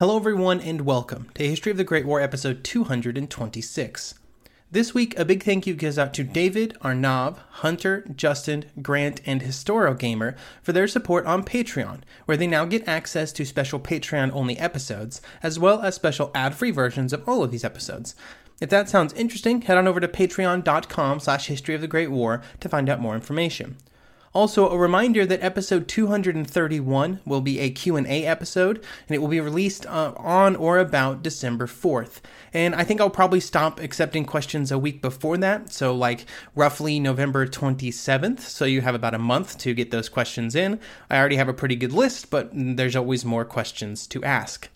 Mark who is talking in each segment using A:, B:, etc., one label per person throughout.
A: Hello, everyone, and welcome to History of the Great War, episode 226. This week, a big thank you goes out to David, Arnav, Hunter, Justin, Grant, and HistoroGamer for their support on Patreon, where they now get access to special Patreon only episodes, as well as special ad free versions of all of these episodes. If that sounds interesting, head on over to patreon.com slash history of the Great War to find out more information. Also, a reminder that episode 231 will be a Q&A episode, and it will be released uh, on or about December 4th. And I think I'll probably stop accepting questions a week before that, so like roughly November 27th, so you have about a month to get those questions in. I already have a pretty good list, but there's always more questions to ask.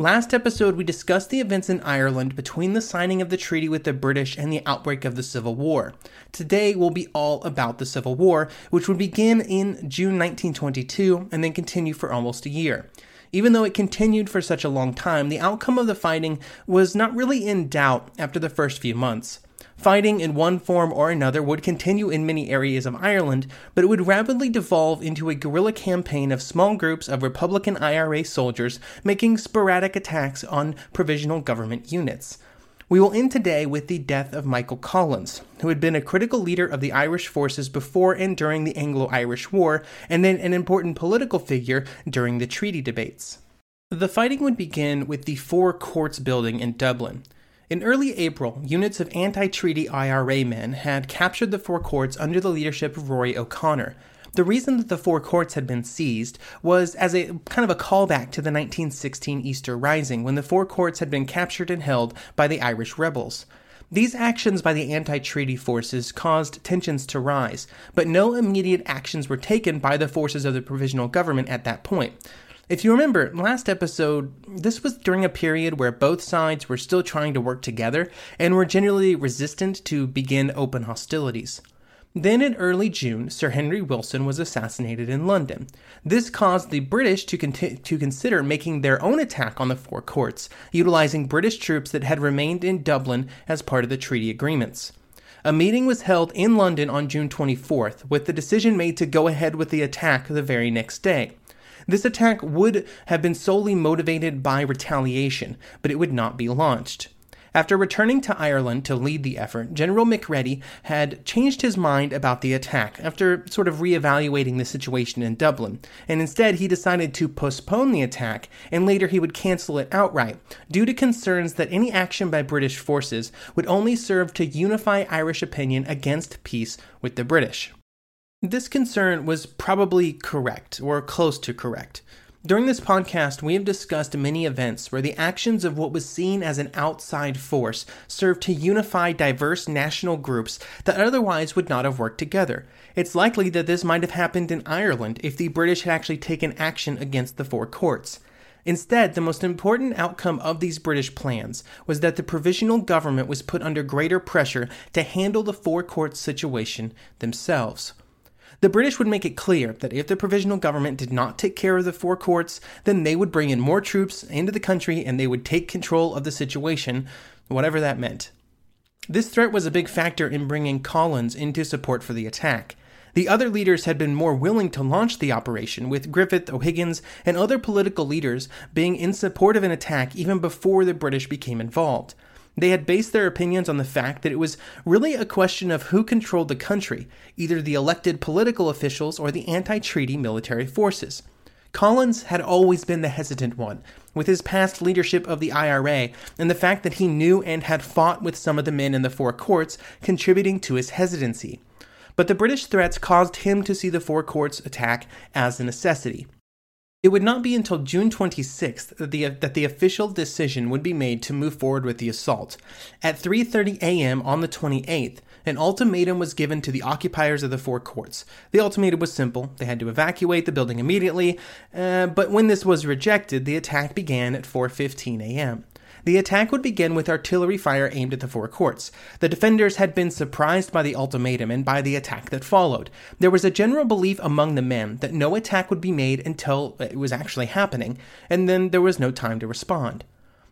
A: Last episode, we discussed the events in Ireland between the signing of the treaty with the British and the outbreak of the Civil War. Today will be all about the Civil War, which would begin in June 1922 and then continue for almost a year. Even though it continued for such a long time, the outcome of the fighting was not really in doubt after the first few months. Fighting in one form or another would continue in many areas of Ireland, but it would rapidly devolve into a guerrilla campaign of small groups of Republican IRA soldiers making sporadic attacks on provisional government units. We will end today with the death of Michael Collins, who had been a critical leader of the Irish forces before and during the Anglo Irish War, and then an important political figure during the treaty debates. The fighting would begin with the Four Courts building in Dublin. In early April, units of anti treaty IRA men had captured the Four Courts under the leadership of Rory O'Connor. The reason that the Four Courts had been seized was as a kind of a callback to the 1916 Easter Rising, when the Four Courts had been captured and held by the Irish rebels. These actions by the anti treaty forces caused tensions to rise, but no immediate actions were taken by the forces of the provisional government at that point. If you remember, last episode, this was during a period where both sides were still trying to work together and were generally resistant to begin open hostilities. Then in early June, Sir Henry Wilson was assassinated in London. This caused the British to, conti- to consider making their own attack on the Four Courts, utilizing British troops that had remained in Dublin as part of the treaty agreements. A meeting was held in London on June 24th, with the decision made to go ahead with the attack the very next day. This attack would have been solely motivated by retaliation, but it would not be launched. After returning to Ireland to lead the effort, General Macready had changed his mind about the attack after sort of reevaluating the situation in Dublin, and instead he decided to postpone the attack and later he would cancel it outright, due to concerns that any action by British forces would only serve to unify Irish opinion against peace with the British. This concern was probably correct, or close to correct. During this podcast, we have discussed many events where the actions of what was seen as an outside force served to unify diverse national groups that otherwise would not have worked together. It's likely that this might have happened in Ireland if the British had actually taken action against the Four Courts. Instead, the most important outcome of these British plans was that the provisional government was put under greater pressure to handle the four courts situation themselves. The British would make it clear that if the provisional government did not take care of the four courts, then they would bring in more troops into the country and they would take control of the situation, whatever that meant. This threat was a big factor in bringing Collins into support for the attack. The other leaders had been more willing to launch the operation, with Griffith, O'Higgins, and other political leaders being in support of an attack even before the British became involved. They had based their opinions on the fact that it was really a question of who controlled the country, either the elected political officials or the anti treaty military forces. Collins had always been the hesitant one, with his past leadership of the IRA and the fact that he knew and had fought with some of the men in the four courts contributing to his hesitancy. But the British threats caused him to see the four courts attack as a necessity. It would not be until June 26th that the, that the official decision would be made to move forward with the assault. At 3:30 a.m. on the 28th, an ultimatum was given to the occupiers of the four courts. The ultimatum was simple: they had to evacuate the building immediately. Uh, but when this was rejected, the attack began at 4:15 a.m. The attack would begin with artillery fire aimed at the four courts. The defenders had been surprised by the ultimatum and by the attack that followed. There was a general belief among the men that no attack would be made until it was actually happening, and then there was no time to respond.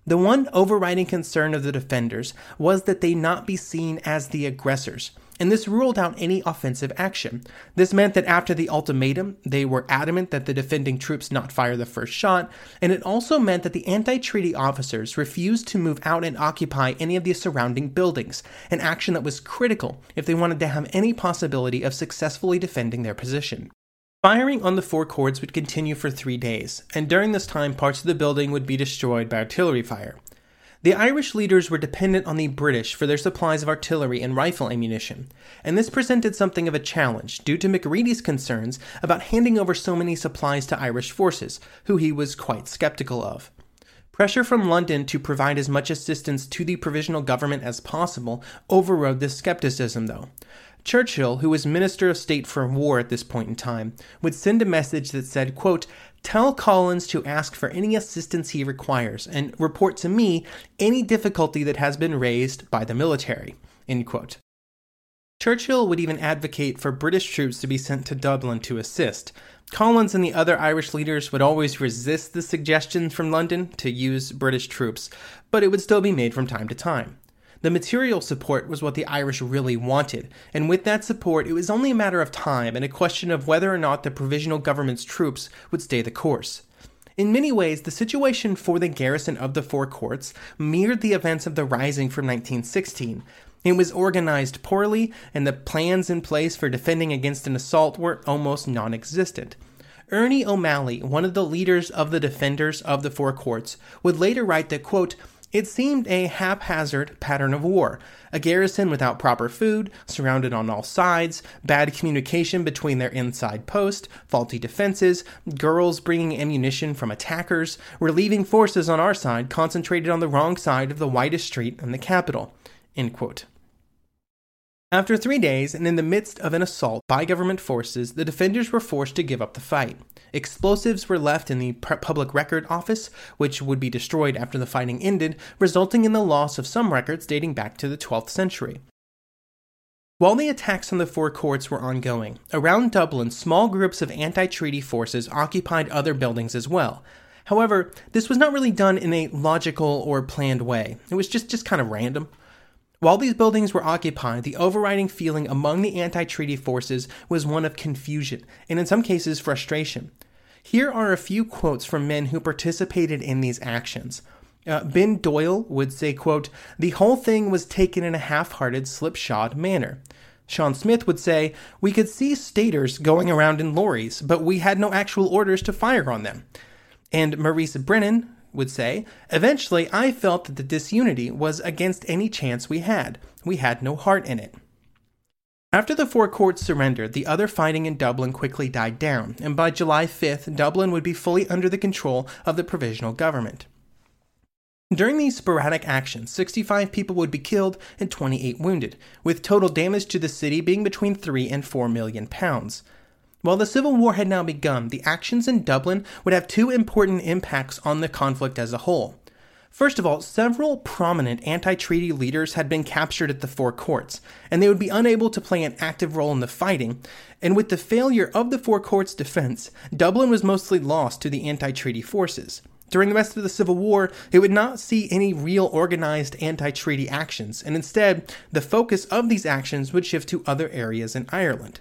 A: The one overriding concern of the defenders was that they not be seen as the aggressors and this ruled out any offensive action. This meant that after the ultimatum, they were adamant that the defending troops not fire the first shot, and it also meant that the anti treaty officers refused to move out and occupy any of the surrounding buildings, an action that was critical if they wanted to have any possibility of successfully defending their position. Firing on the four courts would continue for three days, and during this time, parts of the building would be destroyed by artillery fire. The Irish leaders were dependent on the British for their supplies of artillery and rifle ammunition, and this presented something of a challenge due to Macready's concerns about handing over so many supplies to Irish forces, who he was quite skeptical of. Pressure from London to provide as much assistance to the provisional government as possible overrode this skepticism, though. Churchill, who was Minister of State for War at this point in time, would send a message that said, quote, Tell Collins to ask for any assistance he requires and report to me any difficulty that has been raised by the military. End quote. Churchill would even advocate for British troops to be sent to Dublin to assist. Collins and the other Irish leaders would always resist the suggestion from London to use British troops, but it would still be made from time to time. The material support was what the Irish really wanted, and with that support, it was only a matter of time and a question of whether or not the provisional government's troops would stay the course. In many ways, the situation for the garrison of the Four Courts mirrored the events of the Rising from 1916. It was organized poorly, and the plans in place for defending against an assault were almost non existent. Ernie O'Malley, one of the leaders of the defenders of the Four Courts, would later write that, quote, it seemed a haphazard pattern of war. A garrison without proper food, surrounded on all sides, bad communication between their inside post, faulty defenses, girls bringing ammunition from attackers, relieving forces on our side concentrated on the wrong side of the widest street in the capital. After three days, and in the midst of an assault by government forces, the defenders were forced to give up the fight. Explosives were left in the public record office, which would be destroyed after the fighting ended, resulting in the loss of some records dating back to the 12th century. While the attacks on the four courts were ongoing, around Dublin, small groups of anti treaty forces occupied other buildings as well. However, this was not really done in a logical or planned way. It was just, just kind of random. While these buildings were occupied, the overriding feeling among the anti treaty forces was one of confusion, and in some cases, frustration. Here are a few quotes from men who participated in these actions. Uh, ben Doyle would say, quote, The whole thing was taken in a half-hearted, slipshod manner. Sean Smith would say, We could see staters going around in lorries, but we had no actual orders to fire on them. And Maurice Brennan, would say, eventually I felt that the disunity was against any chance we had. We had no heart in it. After the four courts surrendered, the other fighting in Dublin quickly died down, and by July 5th, Dublin would be fully under the control of the provisional government. During these sporadic actions, 65 people would be killed and 28 wounded, with total damage to the city being between 3 and 4 million pounds. While the Civil War had now begun, the actions in Dublin would have two important impacts on the conflict as a whole. First of all, several prominent anti treaty leaders had been captured at the Four Courts, and they would be unable to play an active role in the fighting. And with the failure of the Four Courts' defense, Dublin was mostly lost to the anti treaty forces. During the rest of the Civil War, it would not see any real organized anti treaty actions, and instead, the focus of these actions would shift to other areas in Ireland.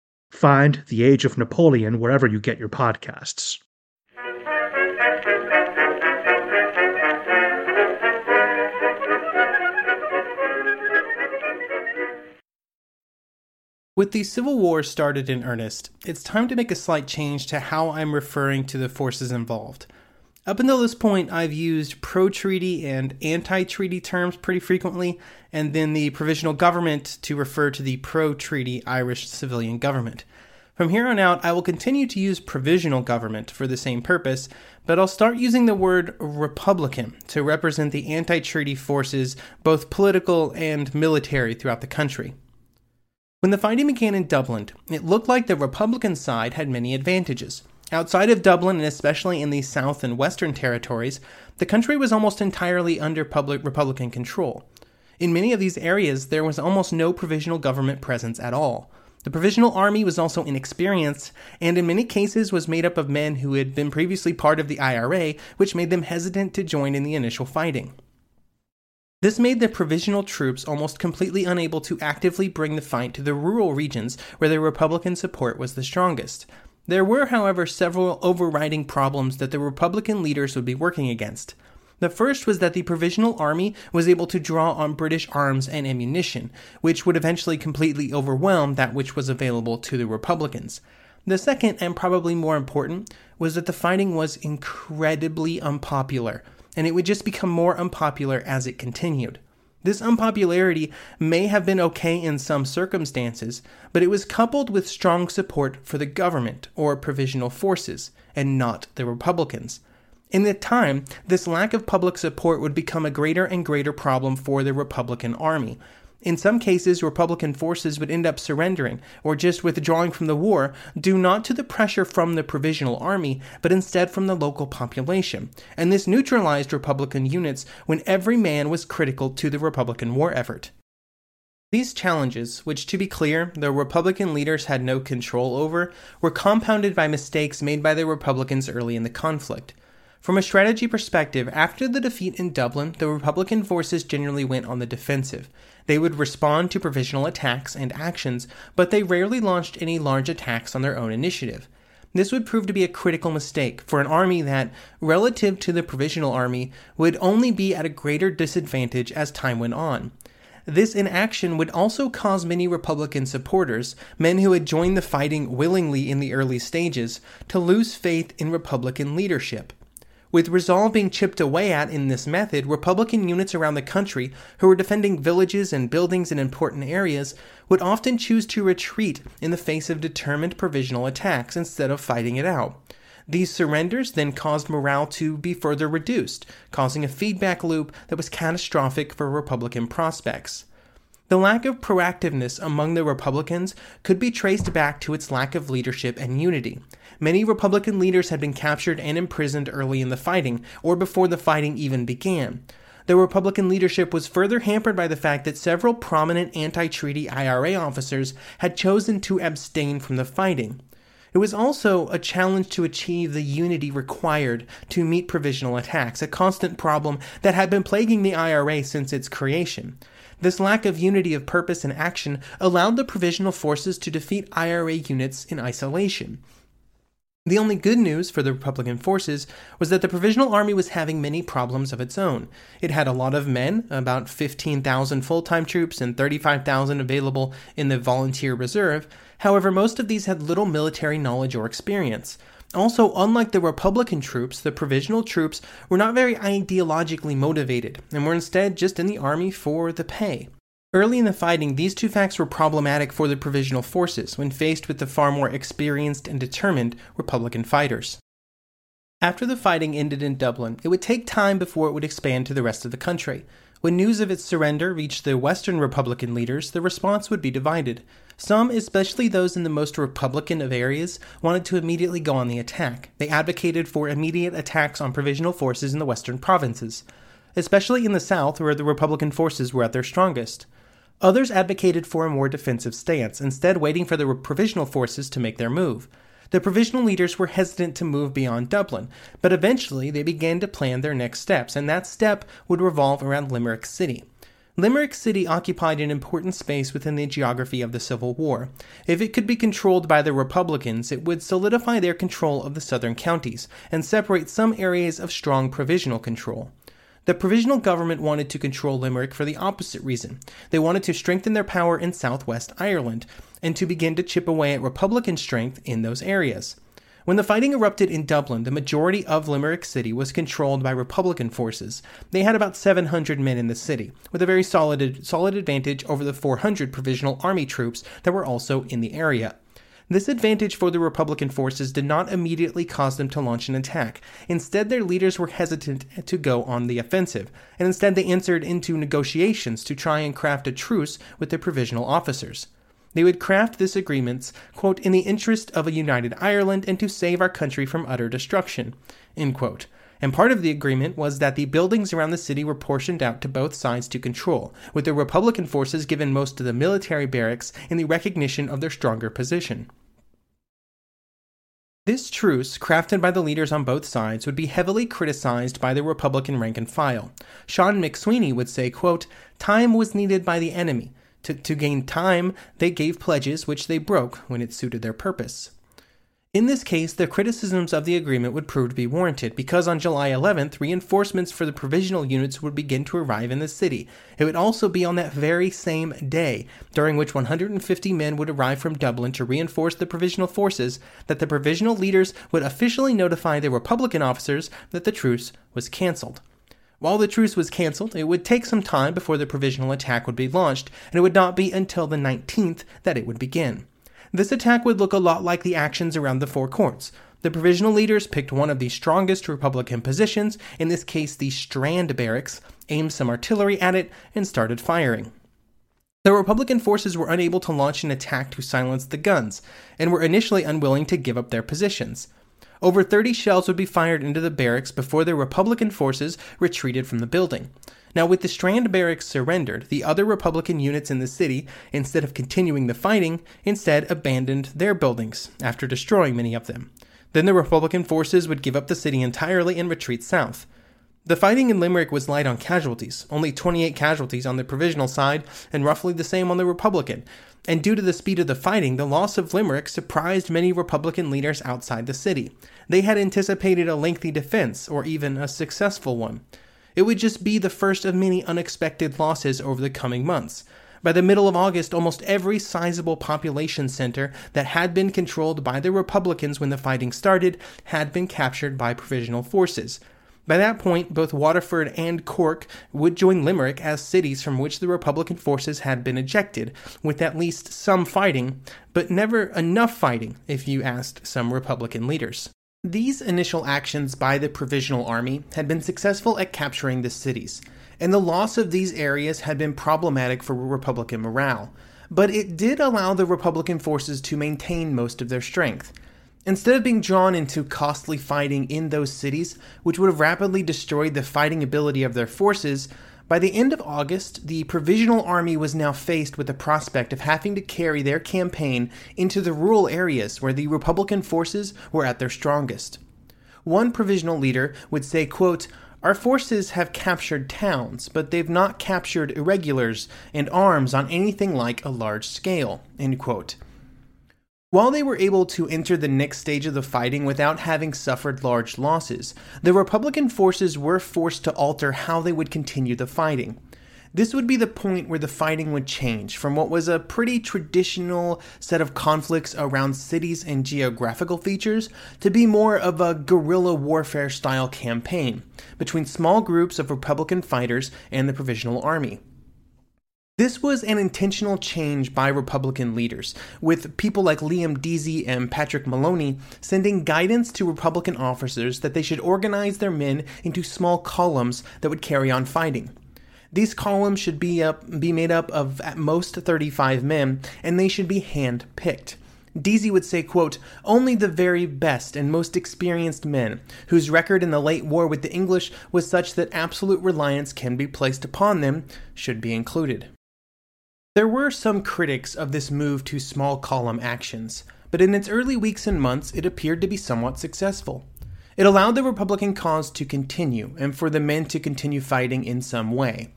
B: Find The Age of Napoleon wherever you get your podcasts.
A: With the Civil War started in earnest, it's time to make a slight change to how I'm referring to the forces involved. Up until this point, I've used pro treaty and anti treaty terms pretty frequently, and then the provisional government to refer to the pro treaty Irish civilian government. From here on out, I will continue to use provisional government for the same purpose, but I'll start using the word Republican to represent the anti treaty forces, both political and military, throughout the country. When the fighting began in Dublin, it looked like the Republican side had many advantages. Outside of Dublin, and especially in the South and Western territories, the country was almost entirely under public Republican control. In many of these areas, there was almost no provisional government presence at all. The Provisional Army was also inexperienced, and in many cases was made up of men who had been previously part of the IRA, which made them hesitant to join in the initial fighting. This made the provisional troops almost completely unable to actively bring the fight to the rural regions where the Republican support was the strongest. There were, however, several overriding problems that the Republican leaders would be working against. The first was that the Provisional Army was able to draw on British arms and ammunition, which would eventually completely overwhelm that which was available to the Republicans. The second, and probably more important, was that the fighting was incredibly unpopular and it would just become more unpopular as it continued. This unpopularity may have been okay in some circumstances, but it was coupled with strong support for the government or provisional forces, and not the Republicans. In the time, this lack of public support would become a greater and greater problem for the Republican Army, in some cases, Republican forces would end up surrendering or just withdrawing from the war due not to the pressure from the Provisional Army, but instead from the local population. And this neutralized Republican units when every man was critical to the Republican war effort. These challenges, which to be clear, the Republican leaders had no control over, were compounded by mistakes made by the Republicans early in the conflict. From a strategy perspective, after the defeat in Dublin, the Republican forces generally went on the defensive. They would respond to provisional attacks and actions, but they rarely launched any large attacks on their own initiative. This would prove to be a critical mistake for an army that, relative to the provisional army, would only be at a greater disadvantage as time went on. This inaction would also cause many Republican supporters, men who had joined the fighting willingly in the early stages, to lose faith in Republican leadership. With resolve being chipped away at in this method, Republican units around the country who were defending villages and buildings in important areas would often choose to retreat in the face of determined provisional attacks instead of fighting it out. These surrenders then caused morale to be further reduced, causing a feedback loop that was catastrophic for Republican prospects. The lack of proactiveness among the Republicans could be traced back to its lack of leadership and unity. Many Republican leaders had been captured and imprisoned early in the fighting, or before the fighting even began. The Republican leadership was further hampered by the fact that several prominent anti treaty IRA officers had chosen to abstain from the fighting. It was also a challenge to achieve the unity required to meet provisional attacks, a constant problem that had been plaguing the IRA since its creation. This lack of unity of purpose and action allowed the provisional forces to defeat IRA units in isolation. The only good news for the Republican forces was that the Provisional Army was having many problems of its own. It had a lot of men, about 15,000 full time troops and 35,000 available in the Volunteer Reserve. However, most of these had little military knowledge or experience. Also, unlike the Republican troops, the provisional troops were not very ideologically motivated and were instead just in the army for the pay. Early in the fighting, these two facts were problematic for the provisional forces when faced with the far more experienced and determined Republican fighters. After the fighting ended in Dublin, it would take time before it would expand to the rest of the country. When news of its surrender reached the Western Republican leaders, the response would be divided. Some, especially those in the most Republican of areas, wanted to immediately go on the attack. They advocated for immediate attacks on provisional forces in the western provinces, especially in the South where the Republican forces were at their strongest. Others advocated for a more defensive stance, instead, waiting for the provisional forces to make their move. The provisional leaders were hesitant to move beyond Dublin, but eventually they began to plan their next steps, and that step would revolve around Limerick City. Limerick City occupied an important space within the geography of the Civil War. If it could be controlled by the Republicans, it would solidify their control of the southern counties and separate some areas of strong provisional control. The provisional government wanted to control Limerick for the opposite reason. They wanted to strengthen their power in southwest Ireland and to begin to chip away at Republican strength in those areas. When the fighting erupted in Dublin, the majority of Limerick City was controlled by Republican forces. They had about 700 men in the city, with a very solid, solid advantage over the 400 Provisional Army troops that were also in the area. This advantage for the Republican forces did not immediately cause them to launch an attack. Instead, their leaders were hesitant to go on the offensive, and instead they entered into negotiations to try and craft a truce with the provisional officers. They would craft this agreement, quote, in the interest of a united Ireland and to save our country from utter destruction, end quote. And part of the agreement was that the buildings around the city were portioned out to both sides to control, with the Republican forces given most of the military barracks in the recognition of their stronger position. This truce, crafted by the leaders on both sides, would be heavily criticized by the Republican rank and file. Sean McSweeney would say, quote, Time was needed by the enemy. To, to gain time, they gave pledges which they broke when it suited their purpose. In this case, the criticisms of the agreement would prove to be warranted because on July 11th, reinforcements for the provisional units would begin to arrive in the city. It would also be on that very same day, during which 150 men would arrive from Dublin to reinforce the provisional forces, that the provisional leaders would officially notify the Republican officers that the truce was cancelled. While the truce was cancelled, it would take some time before the provisional attack would be launched, and it would not be until the 19th that it would begin. This attack would look a lot like the actions around the Four Courts. The provisional leaders picked one of the strongest Republican positions, in this case the Strand Barracks, aimed some artillery at it, and started firing. The Republican forces were unable to launch an attack to silence the guns, and were initially unwilling to give up their positions. Over 30 shells would be fired into the barracks before the Republican forces retreated from the building. Now, with the Strand barracks surrendered, the other Republican units in the city, instead of continuing the fighting, instead abandoned their buildings after destroying many of them. Then the Republican forces would give up the city entirely and retreat south. The fighting in Limerick was light on casualties, only 28 casualties on the provisional side and roughly the same on the Republican. And due to the speed of the fighting, the loss of Limerick surprised many Republican leaders outside the city. They had anticipated a lengthy defense, or even a successful one. It would just be the first of many unexpected losses over the coming months. By the middle of August, almost every sizable population center that had been controlled by the Republicans when the fighting started had been captured by provisional forces. By that point, both Waterford and Cork would join Limerick as cities from which the Republican forces had been ejected, with at least some fighting, but never enough fighting, if you asked some Republican leaders. These initial actions by the Provisional Army had been successful at capturing the cities, and the loss of these areas had been problematic for Republican morale, but it did allow the Republican forces to maintain most of their strength. Instead of being drawn into costly fighting in those cities, which would have rapidly destroyed the fighting ability of their forces, by the end of August, the Provisional Army was now faced with the prospect of having to carry their campaign into the rural areas where the Republican forces were at their strongest. One provisional leader would say, quote, our forces have captured towns, but they've not captured irregulars and arms on anything like a large scale. End quote. While they were able to enter the next stage of the fighting without having suffered large losses, the Republican forces were forced to alter how they would continue the fighting. This would be the point where the fighting would change from what was a pretty traditional set of conflicts around cities and geographical features to be more of a guerrilla warfare style campaign between small groups of Republican fighters and the Provisional Army. This was an intentional change by Republican leaders, with people like Liam Deasy and Patrick Maloney sending guidance to Republican officers that they should organize their men into small columns that would carry on fighting. These columns should be up, be made up of at most 35 men, and they should be hand picked. Deasy would say, quote, Only the very best and most experienced men, whose record in the late war with the English was such that absolute reliance can be placed upon them, should be included. There were some critics of this move to small column actions, but in its early weeks and months it appeared to be somewhat successful. It allowed the Republican cause to continue and for the men to continue fighting in some way.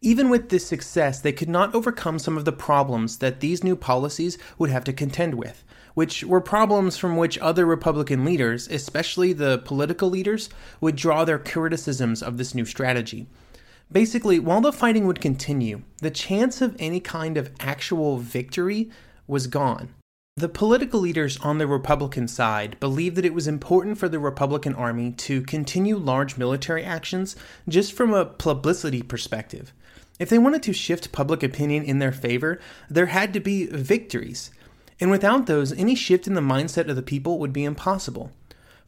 A: Even with this success, they could not overcome some of the problems that these new policies would have to contend with, which were problems from which other Republican leaders, especially the political leaders, would draw their criticisms of this new strategy. Basically, while the fighting would continue, the chance of any kind of actual victory was gone. The political leaders on the Republican side believed that it was important for the Republican Army to continue large military actions just from a publicity perspective. If they wanted to shift public opinion in their favor, there had to be victories. And without those, any shift in the mindset of the people would be impossible.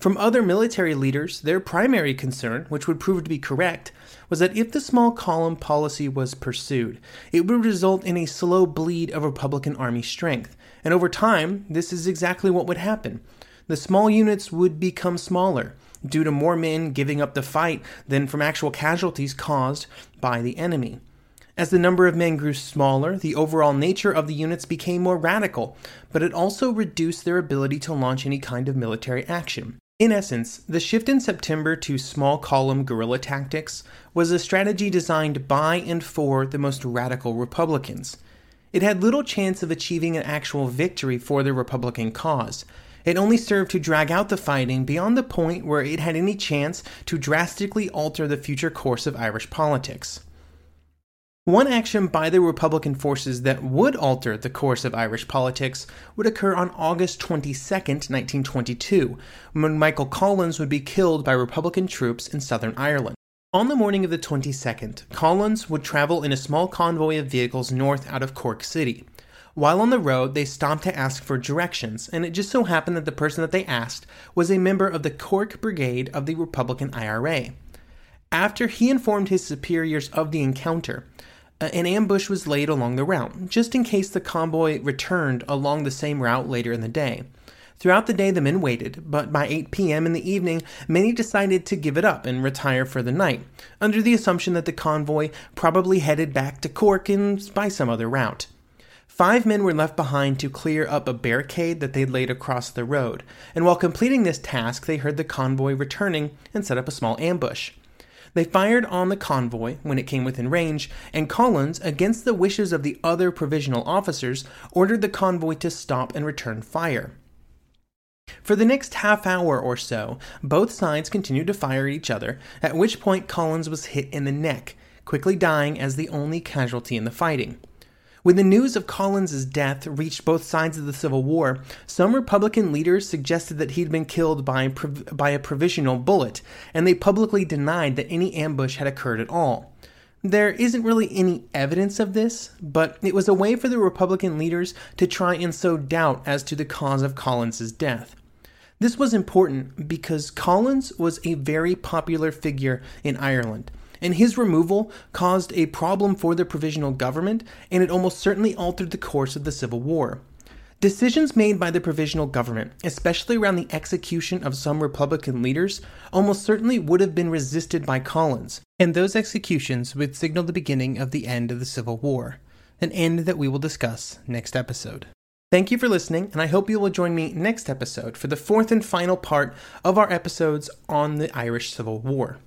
A: From other military leaders, their primary concern, which would prove to be correct, was that if the small column policy was pursued, it would result in a slow bleed of Republican Army strength. And over time, this is exactly what would happen. The small units would become smaller, due to more men giving up the fight than from actual casualties caused by the enemy. As the number of men grew smaller, the overall nature of the units became more radical, but it also reduced their ability to launch any kind of military action. In essence, the shift in September to small column guerrilla tactics was a strategy designed by and for the most radical Republicans. It had little chance of achieving an actual victory for the Republican cause. It only served to drag out the fighting beyond the point where it had any chance to drastically alter the future course of Irish politics. One action by the Republican forces that would alter the course of Irish politics would occur on August 22, 1922, when Michael Collins would be killed by Republican troops in Southern Ireland. On the morning of the 22nd, Collins would travel in a small convoy of vehicles north out of Cork City. While on the road, they stopped to ask for directions, and it just so happened that the person that they asked was a member of the Cork Brigade of the Republican IRA. After he informed his superiors of the encounter, Uh, an ambush was laid along the route, just in case the convoy returned along the same route later in the day. Throughout the day, the men waited, but by 8 p.m. in the evening, many decided to give it up and retire for the night, under the assumption that the convoy probably headed back to Cork and by some other route. Five men were left behind to clear up a barricade that they'd laid across the road, and while completing this task, they heard the convoy returning and set up a small ambush. They fired on the convoy when it came within range, and Collins, against the wishes of the other provisional officers, ordered the convoy to stop and return fire. For the next half hour or so, both sides continued to fire at each other, at which point Collins was hit in the neck, quickly dying as the only casualty in the fighting. When the news of Collins's death reached both sides of the Civil War, some Republican leaders suggested that he'd been killed by, by a provisional bullet, and they publicly denied that any ambush had occurred at all. There isn't really any evidence of this, but it was a way for the Republican leaders to try and sow doubt as to the cause of Collins's death. This was important because Collins was a very popular figure in Ireland, and his removal caused a problem for the provisional government, and it almost certainly altered the course of the Civil War. Decisions made by the provisional government, especially around the execution of some Republican leaders, almost certainly would have been resisted by Collins, and those executions would signal the beginning of the end of the Civil War, an end that we will discuss next episode. Thank you for listening, and I hope you will join me next episode for the fourth and final part of our episodes on the Irish Civil War.